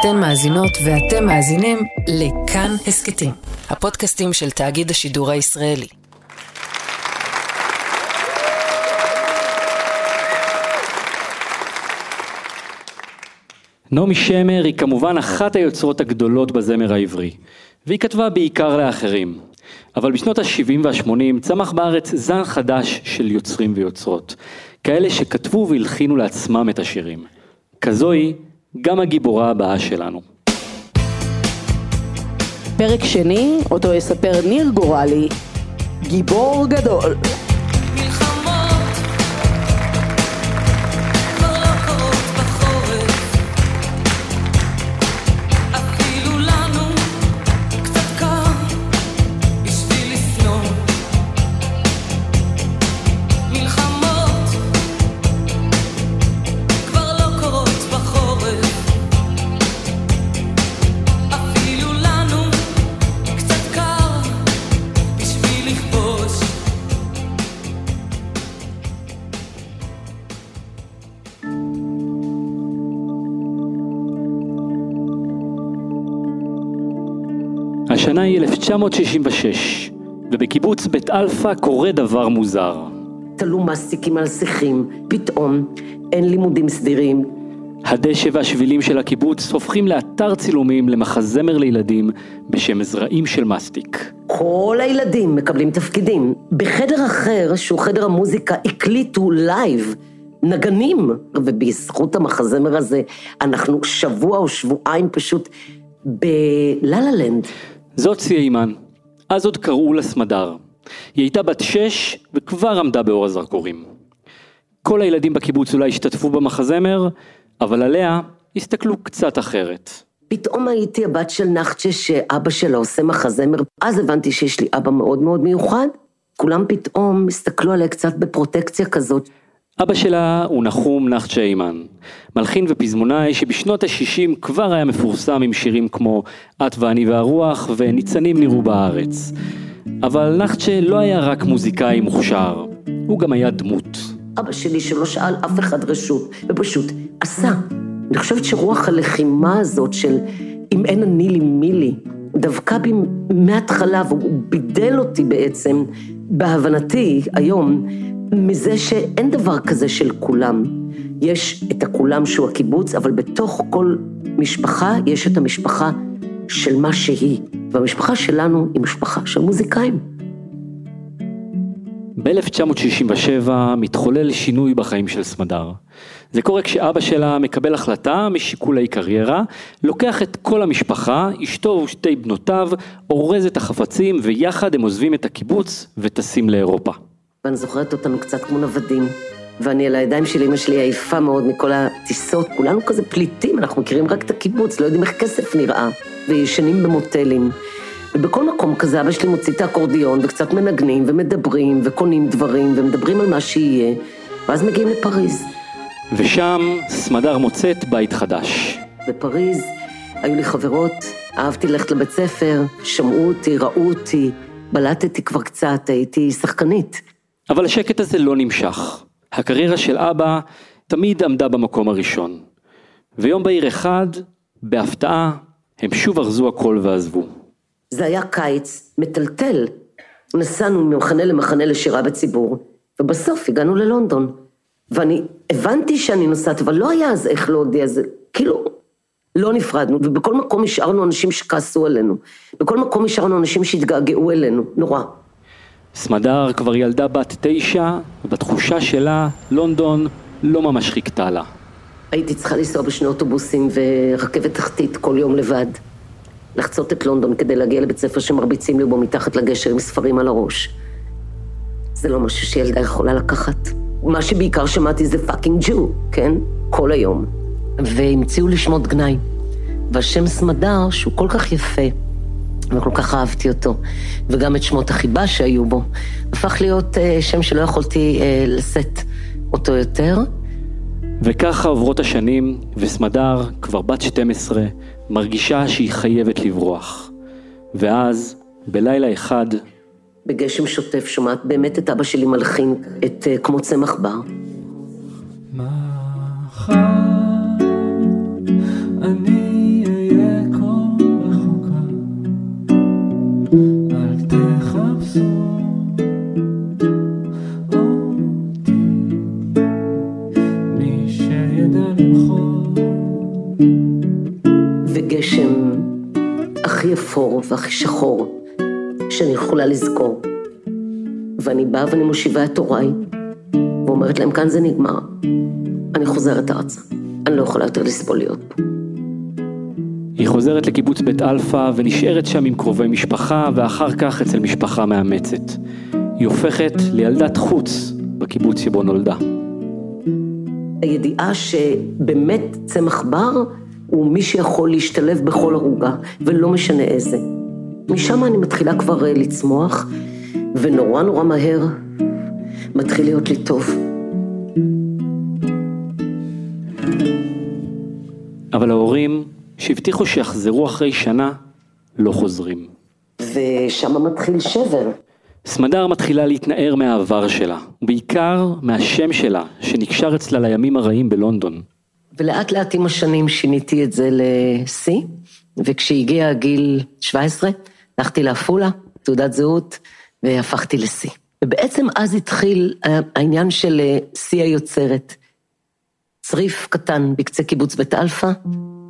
אתן מאזינות ואתם מאזינים לכאן הסכתים, הפודקאסטים של תאגיד השידור הישראלי. נעמי שמר היא כמובן אחת היוצרות הגדולות בזמר העברי, והיא כתבה בעיקר לאחרים. אבל בשנות ה-70 וה-80 צמח בארץ זן חדש של יוצרים ויוצרות, כאלה שכתבו והלחינו לעצמם את השירים. כזוהי גם הגיבורה הבאה שלנו. פרק שני, אותו יספר ניר גורלי, גיבור גדול. 1966, ובקיבוץ בית אלפא קורה דבר מוזר. תלו מסטיקים על שיחים, פתאום אין לימודים סדירים. הדשא והשבילים של הקיבוץ הופכים לאתר צילומים למחזמר לילדים בשם זרעים של מסטיק. כל הילדים מקבלים תפקידים. בחדר אחר, שהוא חדר המוזיקה, הקליטו live נגנים, ובזכות המחזמר הזה אנחנו שבוע או שבועיים פשוט בלה-לה לנד. זאת סיימן, אז עוד קראו לה סמדר. היא הייתה בת שש וכבר עמדה באור הזרקורים. כל הילדים בקיבוץ אולי השתתפו במחזמר, אבל עליה הסתכלו קצת אחרת. פתאום הייתי הבת של נחצ'ה שאבא שלה עושה מחזמר, אז הבנתי שיש לי אבא מאוד מאוד מיוחד. כולם פתאום הסתכלו עליה קצת בפרוטקציה כזאת. אבא שלה הוא נחום נחצ'ה אימן, מלחין ופזמונאי שבשנות ה-60 כבר היה מפורסם עם שירים כמו את ואני והרוח וניצנים נראו בארץ. אבל נחצ'ה לא היה רק מוזיקאי מוכשר, הוא גם היה דמות. אבא שלי שלא שאל אף אחד רשות, ופשוט עשה. אני חושבת שרוח הלחימה הזאת של אם אין אני לי מי לי, דווקא בי מההתחלה, והוא בידל אותי בעצם, בהבנתי היום, מזה שאין דבר כזה של כולם. יש את הכולם שהוא הקיבוץ, אבל בתוך כל משפחה יש את המשפחה של מה שהיא. והמשפחה שלנו היא משפחה של מוזיקאים. ב-1967 מתחולל שינוי בחיים של סמדר. זה קורה כשאבא שלה מקבל החלטה משיקולי קריירה, לוקח את כל המשפחה, אשתו ושתי בנותיו, אורז את החפצים ויחד הם עוזבים את הקיבוץ וטסים לאירופה. ואני זוכרת אותנו קצת כמו נוודים. ואני על הידיים של אמא שלי עייפה מאוד מכל הטיסות, כולנו כזה פליטים, אנחנו מכירים רק את הקיבוץ, לא יודעים איך כסף נראה, וישנים במוטלים. ובכל מקום כזה אבא שלי מוציא את האקורדיון, וקצת מנגנים, ומדברים, וקונים דברים, ומדברים על מה שיהיה, ואז מגיעים לפריז. ושם סמדר מוצאת בית חדש. בפריז היו לי חברות, אהבתי ללכת לבית ספר, שמעו אותי, ראו אותי, בלטתי כבר קצת, הייתי שחקנית. אבל השקט הזה לא נמשך. הקריירה של אבא תמיד עמדה במקום הראשון. ויום בהיר אחד, בהפתעה, הם שוב ארזו הכל ועזבו. זה היה קיץ מטלטל. נסענו ממחנה למחנה לשירה בציבור, ובסוף הגענו ללונדון. ואני הבנתי שאני נוסעת, אבל לא היה אז איך להודיע, זה כאילו, לא נפרדנו, ובכל מקום השארנו אנשים שכעסו עלינו. בכל מקום השארנו אנשים שהתגעגעו אלינו, נורא. סמדר כבר ילדה בת תשע, ובתחושה שלה, לונדון לא ממש חיכתה לה. הייתי צריכה לנסוע בשני אוטובוסים ורכבת תחתית כל יום לבד. לחצות את לונדון כדי להגיע לבית ספר שמרביצים לי בו מתחת לגשר עם ספרים על הראש. זה לא משהו שילדה יכולה לקחת. מה שבעיקר שמעתי זה fucking Jew, כן? כל היום. והמציאו לי שמות גנאי. והשם סמדר, שהוא כל כך יפה, וכל כך אהבתי אותו, וגם את שמות החיבה שהיו בו, הפך להיות uh, שם שלא יכולתי uh, לשאת אותו יותר. וככה עוברות השנים, וסמדר, כבר בת 12, מרגישה שהיא חייבת לברוח. ואז, בלילה אחד, בגשם שוטף שומעת באמת את אבא שלי מלחין את uh, כמו צמח בר. מחר והכי שחור שאני יכולה לזכור. ואני באה ואני מושיבה את הוריי, ואומרת להם, כאן זה נגמר. אני חוזרת ארצה. אני לא יכולה יותר לסבול להיות פה. היא חוזרת לקיבוץ בית אלפא ונשארת שם עם קרובי משפחה ואחר כך אצל משפחה מאמצת. היא הופכת לילדת חוץ בקיבוץ שבו נולדה. הידיעה שבאמת צמח בר הוא מי שיכול להשתלב בכל ערוגה, ולא משנה איזה. משם אני מתחילה כבר אה, לצמוח, ונורא נורא מהר מתחיל להיות לי טוב. אבל ההורים שהבטיחו שיחזרו אחרי שנה, לא חוזרים. ושם מתחיל שבר. סמדר מתחילה להתנער מהעבר שלה, ובעיקר מהשם שלה, שנקשר אצלה לימים הרעים בלונדון. ולאט לאט עם השנים שיניתי את זה לסי, וכשהגיע גיל 17, הלכתי לעפולה, תעודת זהות, והפכתי לסי. ובעצם אז התחיל העניין של C היוצרת. צריף קטן בקצה קיבוץ בית אלפא,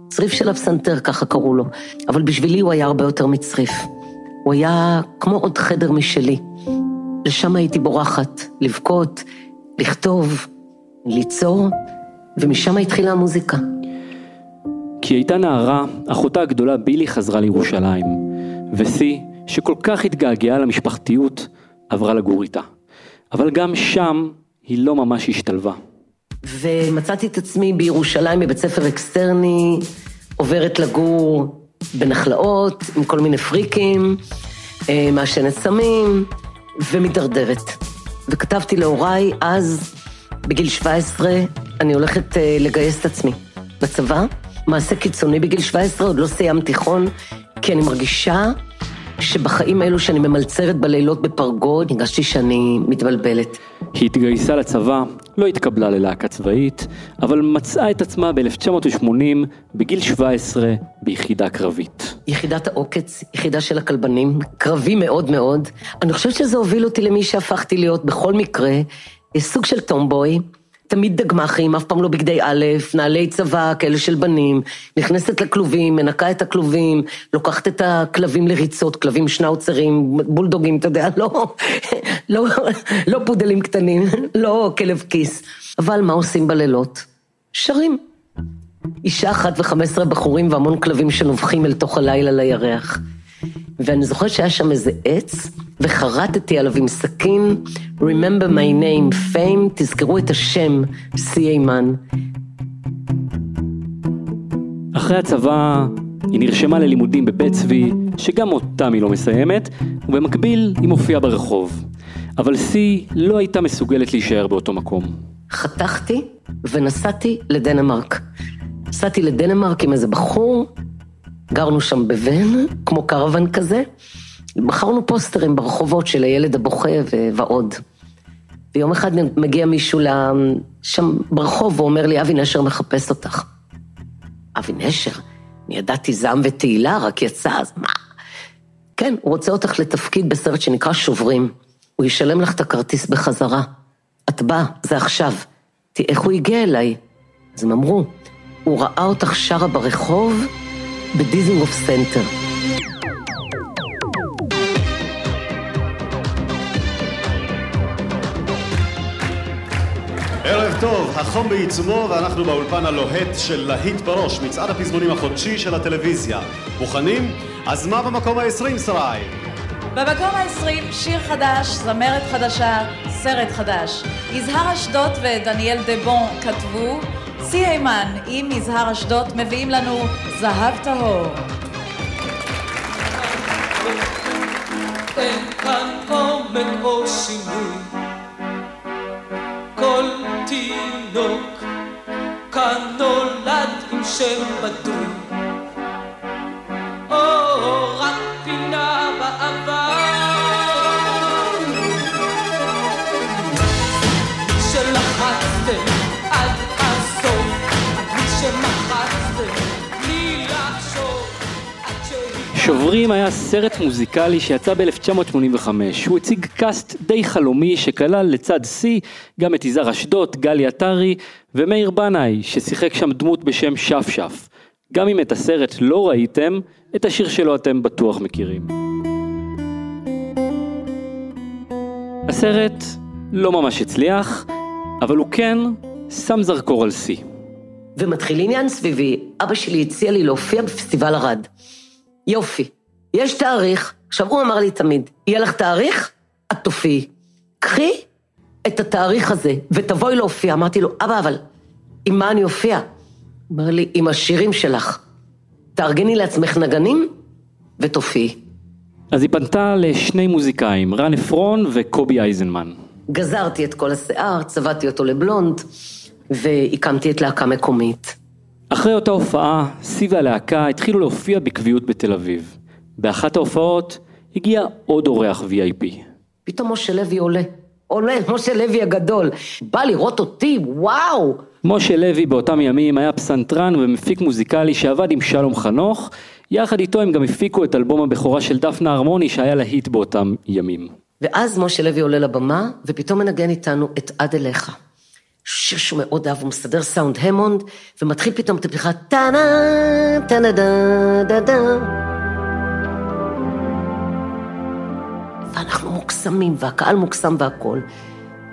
צריף של הפסנתר, ככה קראו לו, אבל בשבילי הוא היה הרבה יותר מצריף. הוא היה כמו עוד חדר משלי. לשם הייתי בורחת, לבכות, לכתוב, ליצור, ומשם התחילה המוזיקה. כי הייתה נערה, אחותה הגדולה בילי חזרה לירושלים, וסי, שכל כך התגעגעה למשפחתיות, עברה לגור איתה. אבל גם שם היא לא ממש השתלבה. ומצאתי את עצמי בירושלים בבית ספר אקסטרני, עוברת לגור בנחלאות עם כל מיני פריקים, אה, מעשנת סמים ומידרדרת. וכתבתי להוריי, אז, בגיל 17, אני הולכת אה, לגייס את עצמי בצבא. מעשה קיצוני בגיל 17, עוד לא סיימתי תיכון, כי אני מרגישה שבחיים האלו שאני ממלצרת בלילות בפרגוד, הרגשתי שאני מתבלבלת. היא התגייסה לצבא, לא התקבלה ללהקה צבאית, אבל מצאה את עצמה ב-1980, בגיל 17, ביחידה קרבית. יחידת העוקץ, יחידה של הכלבנים, קרבי מאוד מאוד. אני חושבת שזה הוביל אותי למי שהפכתי להיות בכל מקרה, סוג של טומבוי. תמיד דגמחים, אף פעם לא בגדי א', נעלי צבא, כאלה של בנים, נכנסת לכלובים, מנקה את הכלובים, לוקחת את הכלבים לריצות, כלבים שנאוצרים, בולדוגים, אתה יודע, לא, לא, לא פודלים קטנים, לא כלב כיס. אבל מה עושים בלילות? שרים. אישה אחת וחמש עשרה בחורים והמון כלבים שנובחים אל תוך הלילה לירח. ואני זוכרת שהיה שם איזה עץ, וחרטתי עליו עם סכין, Remember my name, fame, תזכרו את השם, סיימן. אחרי הצבא היא נרשמה ללימודים בבית צבי, שגם אותם היא לא מסיימת, ובמקביל היא מופיעה ברחוב. אבל סי לא הייתה מסוגלת להישאר באותו מקום. חתכתי ונסעתי לדנמרק. נסעתי לדנמרק עם איזה בחור, גרנו שם בבן, כמו קרוון כזה, מכרנו פוסטרים ברחובות של הילד הבוכה ועוד. ויום אחד מגיע מישהו שם ברחוב ואומר לי, אבי נשר מחפש אותך. אבי נשר? אני ידעתי זעם ותהילה, רק יצא, אז מה? כן, הוא רוצה אותך לתפקיד בסרט שנקרא שוברים. הוא ישלם לך את הכרטיס בחזרה. את באה, זה עכשיו. תראי איך הוא הגיע אליי. אז הם אמרו, הוא ראה אותך שרה ברחוב בדיזינגוף סנטר. טוב, החום בעיצומו ואנחנו באולפן הלוהט של להיט בראש, מצעד הפזמונים החודשי של הטלוויזיה. מוכנים? אז מה במקום ה-20, שרי? במקום ה-20 שיר חדש, זמרת חדשה, סרט חדש. יזהר אשדות ודניאל דבון כתבו, סי הימן עם יזהר אשדות מביאים לנו זהב טהור. אין כאן עומק או שינוי כל תינוק כאן נולד עם שם בדוי שוברים היה סרט מוזיקלי שיצא ב-1985. הוא הציג קאסט די חלומי שכלל לצד שיא גם את יזהר אשדות, גלי עטרי ומאיר בנאי ששיחק שם דמות בשם שפשף. גם אם את הסרט לא ראיתם, את השיר שלו אתם בטוח מכירים. הסרט לא ממש הצליח, אבל הוא כן שם זרקור על שיא. ומתחיל עניין סביבי, אבא שלי הציע לי להופיע בפסטיבל ערד. יופי, יש תאריך, עכשיו הוא אמר לי תמיד, יהיה לך תאריך, את תופיעי. קחי את התאריך הזה ותבואי להופיע. אמרתי לו, אבא, אבל עם מה אני אופיע? אומר לי, עם השירים שלך. תארגני לעצמך נגנים ותופיעי. אז היא פנתה לשני מוזיקאים, רן עפרון וקובי אייזנמן. גזרתי את כל השיער, צבעתי אותו לבלונד, והקמתי את להקה מקומית. אחרי אותה הופעה, שיא והלהקה התחילו להופיע בקביעות בתל אביב. באחת ההופעות הגיע עוד אורח VIP. פתאום משה לוי עולה. עולה, משה לוי הגדול. בא לראות אותי, וואו! משה לוי באותם ימים היה פסנתרן ומפיק מוזיקלי שעבד עם שלום חנוך, יחד איתו הם גם הפיקו את אלבום הבכורה של דפנה הרמוני שהיה להיט באותם ימים. ואז משה לוי עולה לבמה, ופתאום מנגן איתנו את עד אליך. שיר שהוא מאוד אהב, הוא מסדר סאונד המונד, ומתחיל פתאום את הפתיחה טאנה, טאנה דה דה דה. ואנחנו מוקסמים, והקהל מוקסם והכול.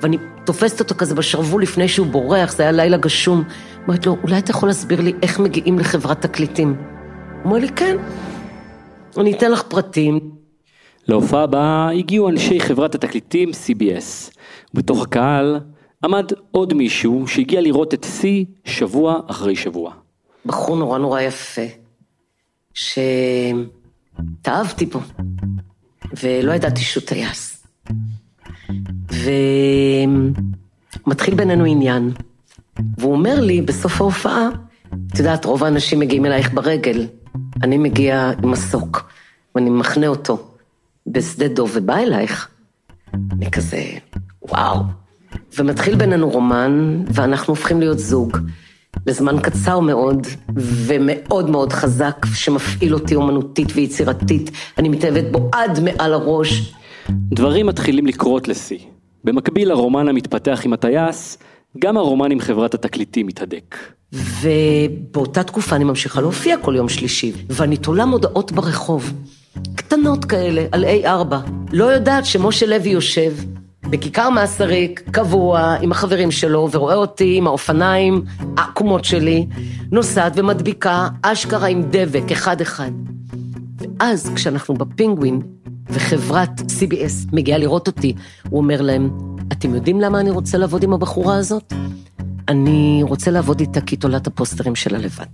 ואני תופסת אותו כזה בשרוול לפני שהוא בורח, זה היה לילה גשום. אומרת לו, אולי אתה יכול להסביר לי איך מגיעים לחברת תקליטים? הוא אומר לי, כן. אני אתן לך פרטים. להופעה הבאה הגיעו אנשי חברת התקליטים CBS. בתוך הקהל עמד עוד מישהו שהגיע לראות את שיא שבוע אחרי שבוע. בחור נורא נורא יפה, שהתאהבתי בו, ולא ידעתי שהוא טייס. ומתחיל בינינו עניין, והוא אומר לי בסוף ההופעה, את יודעת, רוב האנשים מגיעים אלייך ברגל, אני מגיע עם מסוק, ואני מחנה אותו בשדה דוב ובא אלייך. אני כזה, וואו. ומתחיל בינינו רומן, ואנחנו הופכים להיות זוג. לזמן קצר מאוד, ומאוד מאוד חזק, שמפעיל אותי אומנותית ויצירתית. אני מתאהבת בו עד מעל הראש. דברים מתחילים לקרות לשיא. במקביל לרומן המתפתח עם הטייס, גם הרומן עם חברת התקליטים מתהדק. ובאותה תקופה אני ממשיכה להופיע כל יום שלישי, ואני תולה מודעות ברחוב, קטנות כאלה, על A4. לא יודעת שמשה לוי יושב בכיכר מסריק, קבוע, עם החברים שלו, ורואה אותי עם האופניים העקומות שלי, נוסעת ומדביקה אשכרה עם דבק, אחד-אחד. ואז כשאנחנו בפינגווין, וחברת CBS מגיעה לראות אותי, הוא אומר להם, אתם יודעים למה אני רוצה לעבוד עם הבחורה הזאת? אני רוצה לעבוד איתה כי היא תולה את הפוסטרים שלה לבד.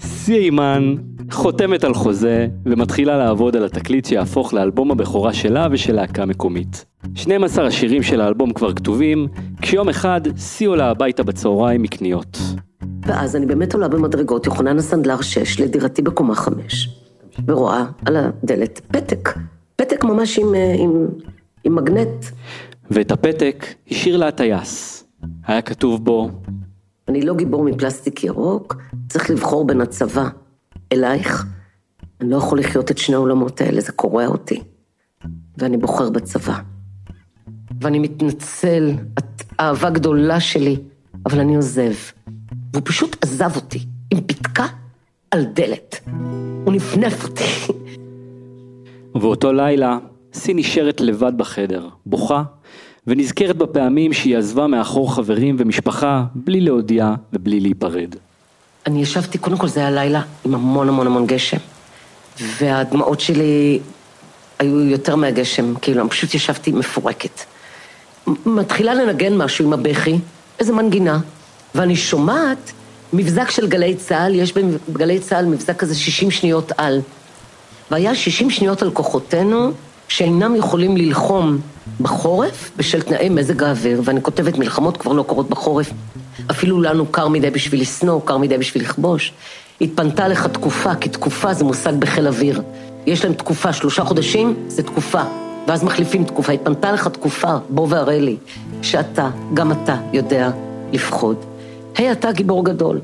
שיא אימן חותמת על חוזה ומתחילה לעבוד על התקליט שיהפוך לאלבום הבכורה שלה ושל להקה מקומית. 12 השירים של האלבום כבר כתובים, כשיום אחד שיא עולה הביתה בצהריים מקניות. ואז אני באמת עולה במדרגות, יוחנן הסנדלר 6, לדירתי בקומה 5, ורואה על הדלת פתק, פתק ממש עם, אה, עם, עם מגנט. ואת הפתק השאיר לה הטייס. היה כתוב בו, אני לא גיבור מפלסטיק ירוק, צריך לבחור בין הצבא אלייך. אני לא יכול לחיות את שני העולמות האלה, זה קורע אותי. ואני בוחר בצבא. ואני מתנצל, את אהבה גדולה שלי, אבל אני עוזב. והוא פשוט עזב אותי, עם פתקה על דלת. הוא נפנף אותי. ובאותו לילה, סי נשארת לבד בחדר, בוכה, ונזכרת בפעמים שהיא עזבה מאחור חברים ומשפחה, בלי להודיע ובלי להיפרד. אני ישבתי, קודם כל זה היה לילה עם המון המון המון גשם, והדמעות שלי היו יותר מהגשם, כאילו, אני פשוט ישבתי מפורקת. מתחילה לנגן משהו עם הבכי, איזה מנגינה, ואני שומעת מבזק של גלי צה"ל, יש בגלי צה"ל מבזק כזה 60 שניות על. והיה 60 שניות על כוחותינו שאינם יכולים ללחום בחורף בשל תנאי מזג האוויר, ואני כותבת, מלחמות כבר לא קורות בחורף. אפילו לנו קר מדי בשביל לשנוא, קר מדי בשביל לכבוש. התפנתה לך תקופה, כי תקופה זה מושג בחיל אוויר. יש להם תקופה, שלושה חודשים, זה תקופה. ואז מחליפים תקופה. התפנתה לך תקופה, בוא והראה לי, שאתה, גם אתה, יודע לפחוד. היי, אתה גיבור גדול.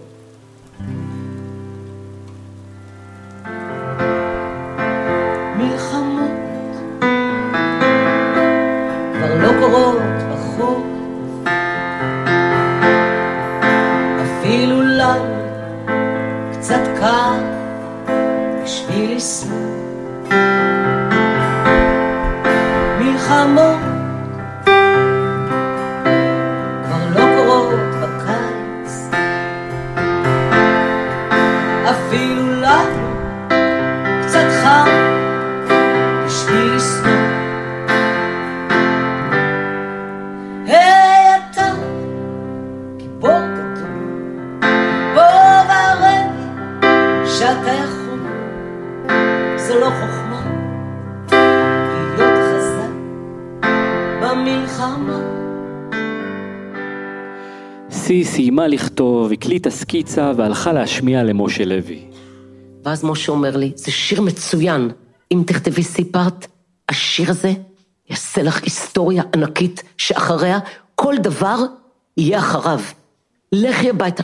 מלחמות סקיצה והלכה להשמיע למשה לוי. ואז משה אומר לי, זה שיר מצוין. אם תכתבי סיפרת, השיר הזה יעשה לך היסטוריה ענקית, שאחריה כל דבר יהיה אחריו. לכי הביתה.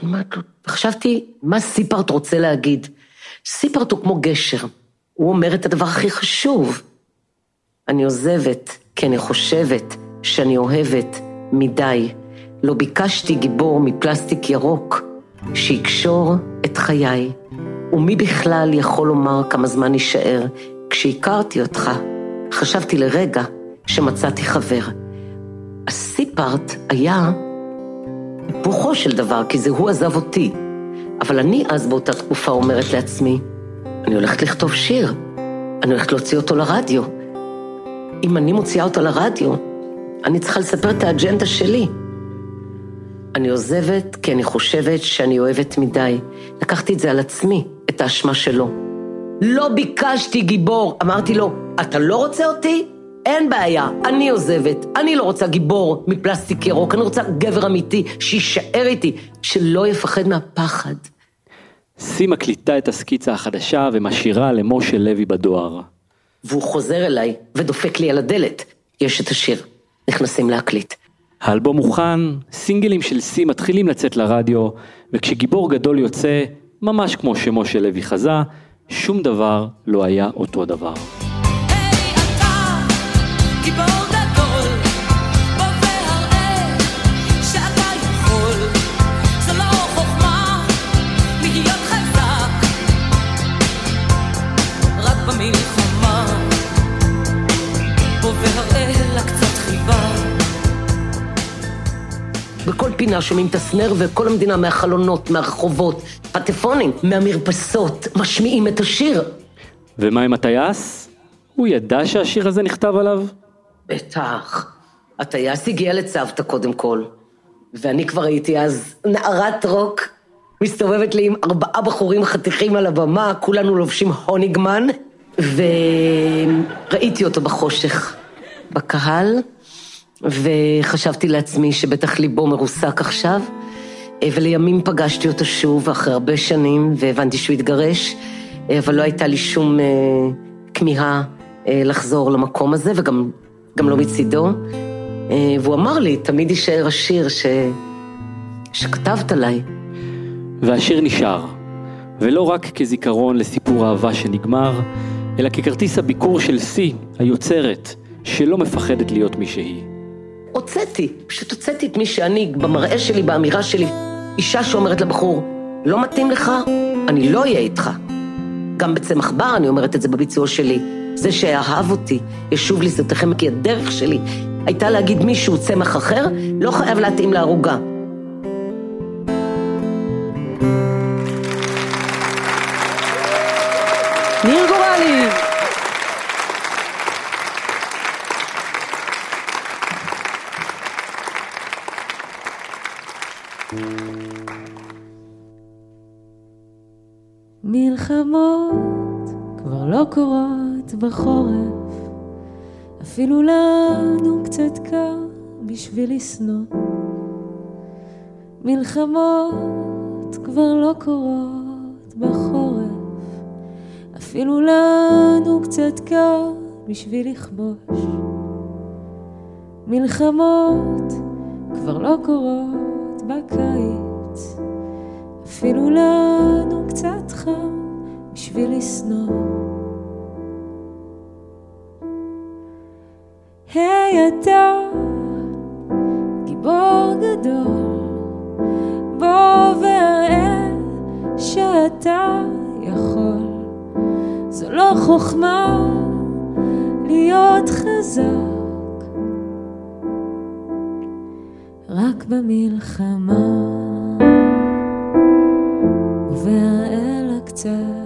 חשבתי, מה סיפרט רוצה להגיד? סיפרט הוא כמו גשר. הוא אומר את הדבר הכי חשוב. אני עוזבת, כי אני חושבת שאני אוהבת מדי. לא ביקשתי גיבור מפלסטיק ירוק שיקשור את חיי. ומי בכלל יכול לומר כמה זמן יישאר? כשהכרתי אותך, חשבתי לרגע שמצאתי חבר. הסיפארט היה היפוכו של דבר, כי זה הוא עזב אותי. אבל אני אז באותה תקופה אומרת לעצמי, אני הולכת לכתוב שיר, אני הולכת להוציא אותו לרדיו. אם אני מוציאה אותו לרדיו, אני צריכה לספר את האג'נדה שלי. אני עוזבת כי אני חושבת שאני אוהבת מדי. לקחתי את זה על עצמי, את האשמה שלו. לא ביקשתי גיבור, אמרתי לו, אתה לא רוצה אותי? אין בעיה, אני עוזבת, אני לא רוצה גיבור מפלסטיק ירוק, אני רוצה גבר אמיתי שיישאר איתי, שלא יפחד מהפחד. סי מקליטה את הסקיצה החדשה ומשאירה למשה לוי בדואר. והוא חוזר אליי ודופק לי על הדלת. יש את השיר, נכנסים להקליט. האלבום מוכן, סינגלים של סי מתחילים לצאת לרדיו, וכשגיבור גדול יוצא, ממש כמו שמשה לוי חזה, שום דבר לא היה אותו דבר. היי אתה, גיבור פינה שומעים את הסנר וכל המדינה מהחלונות, מהרחובות, פטפונים, מהמרפסות, משמיעים את השיר. ומה עם הטייס? הוא ידע שהשיר הזה נכתב עליו? בטח. הטייס הגיע לצוותא קודם כל, ואני כבר הייתי אז נערת רוק, מסתובבת לי עם ארבעה בחורים חתיכים על הבמה, כולנו לובשים הוניגמן, וראיתי אותו בחושך, בקהל, וחשבתי לעצמי שבטח ליבו מרוסק עכשיו, אה, ולימים פגשתי אותו שוב אחרי הרבה שנים, והבנתי שהוא התגרש, אה, אבל לא הייתה לי שום אה, כמיהה לחזור למקום הזה, וגם גם לא מצידו. והוא אמר לי, תמיד יישאר השיר ש... שכתבת עליי. והשיר נשאר, ולא רק כזיכרון לסיפור אהבה שנגמר, אלא ככרטיס הביקור של סי, היוצרת, שלא מפחדת להיות מי שהיא. הוצאתי, פשוט הוצאתי את מי שאני, במראה שלי, באמירה שלי. אישה שאומרת לבחור, לא מתאים לך, אני לא אהיה איתך. גם בצמח בר אני אומרת את זה בביצוע שלי. זה שאהב אותי, ישוב לזאתכם כי הדרך שלי הייתה להגיד מישהו צמח אחר, לא חייב להתאים לערוגה. לשנוא. מלחמות כבר לא קורות בחורף, אפילו לנו קצת קר בשביל לכבוש. מלחמות כבר לא קורות בקיץ, אפילו לנו קצת חם בשביל לשנוא. היי אתה, גיבור גדול, בוא והראה שאתה יכול. זו לא חוכמה להיות חזק, רק במלחמה. ואראה לה קצת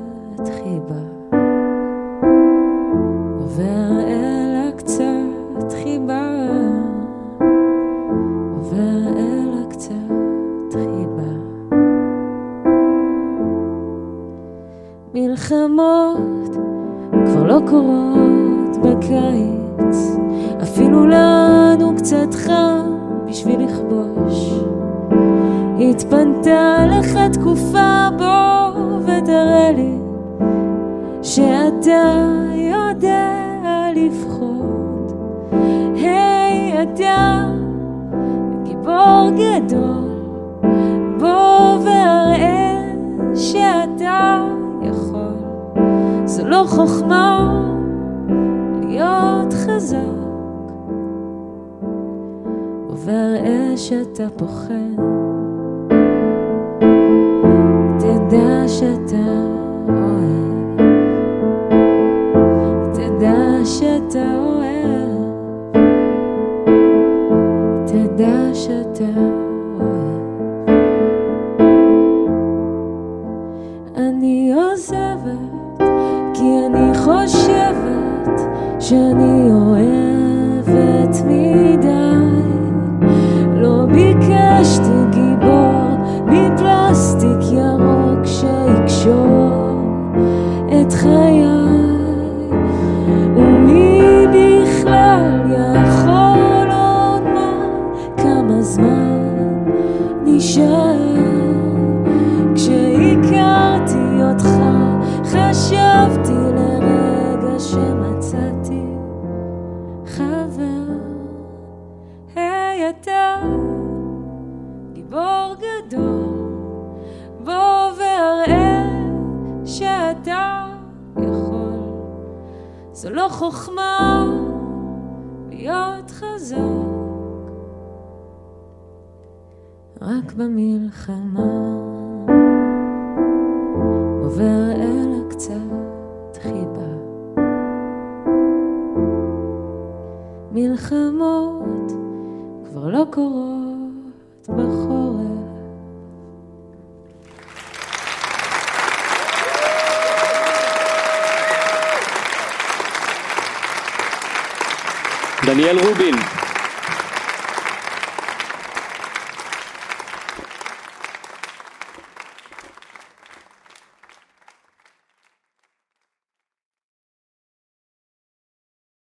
גדול, בוא והראה שאתה יכול. זו לא חוכמה להיות חזק, והראה שאתה פוחד. תדע שאתה אוהב, שאתה אוהב. אני עוזבת, כי אני חושבת שאני חזק. רק במלחמה. והראה לה קצת חיבה. מלחמות כבר לא קורות دانيال غوبين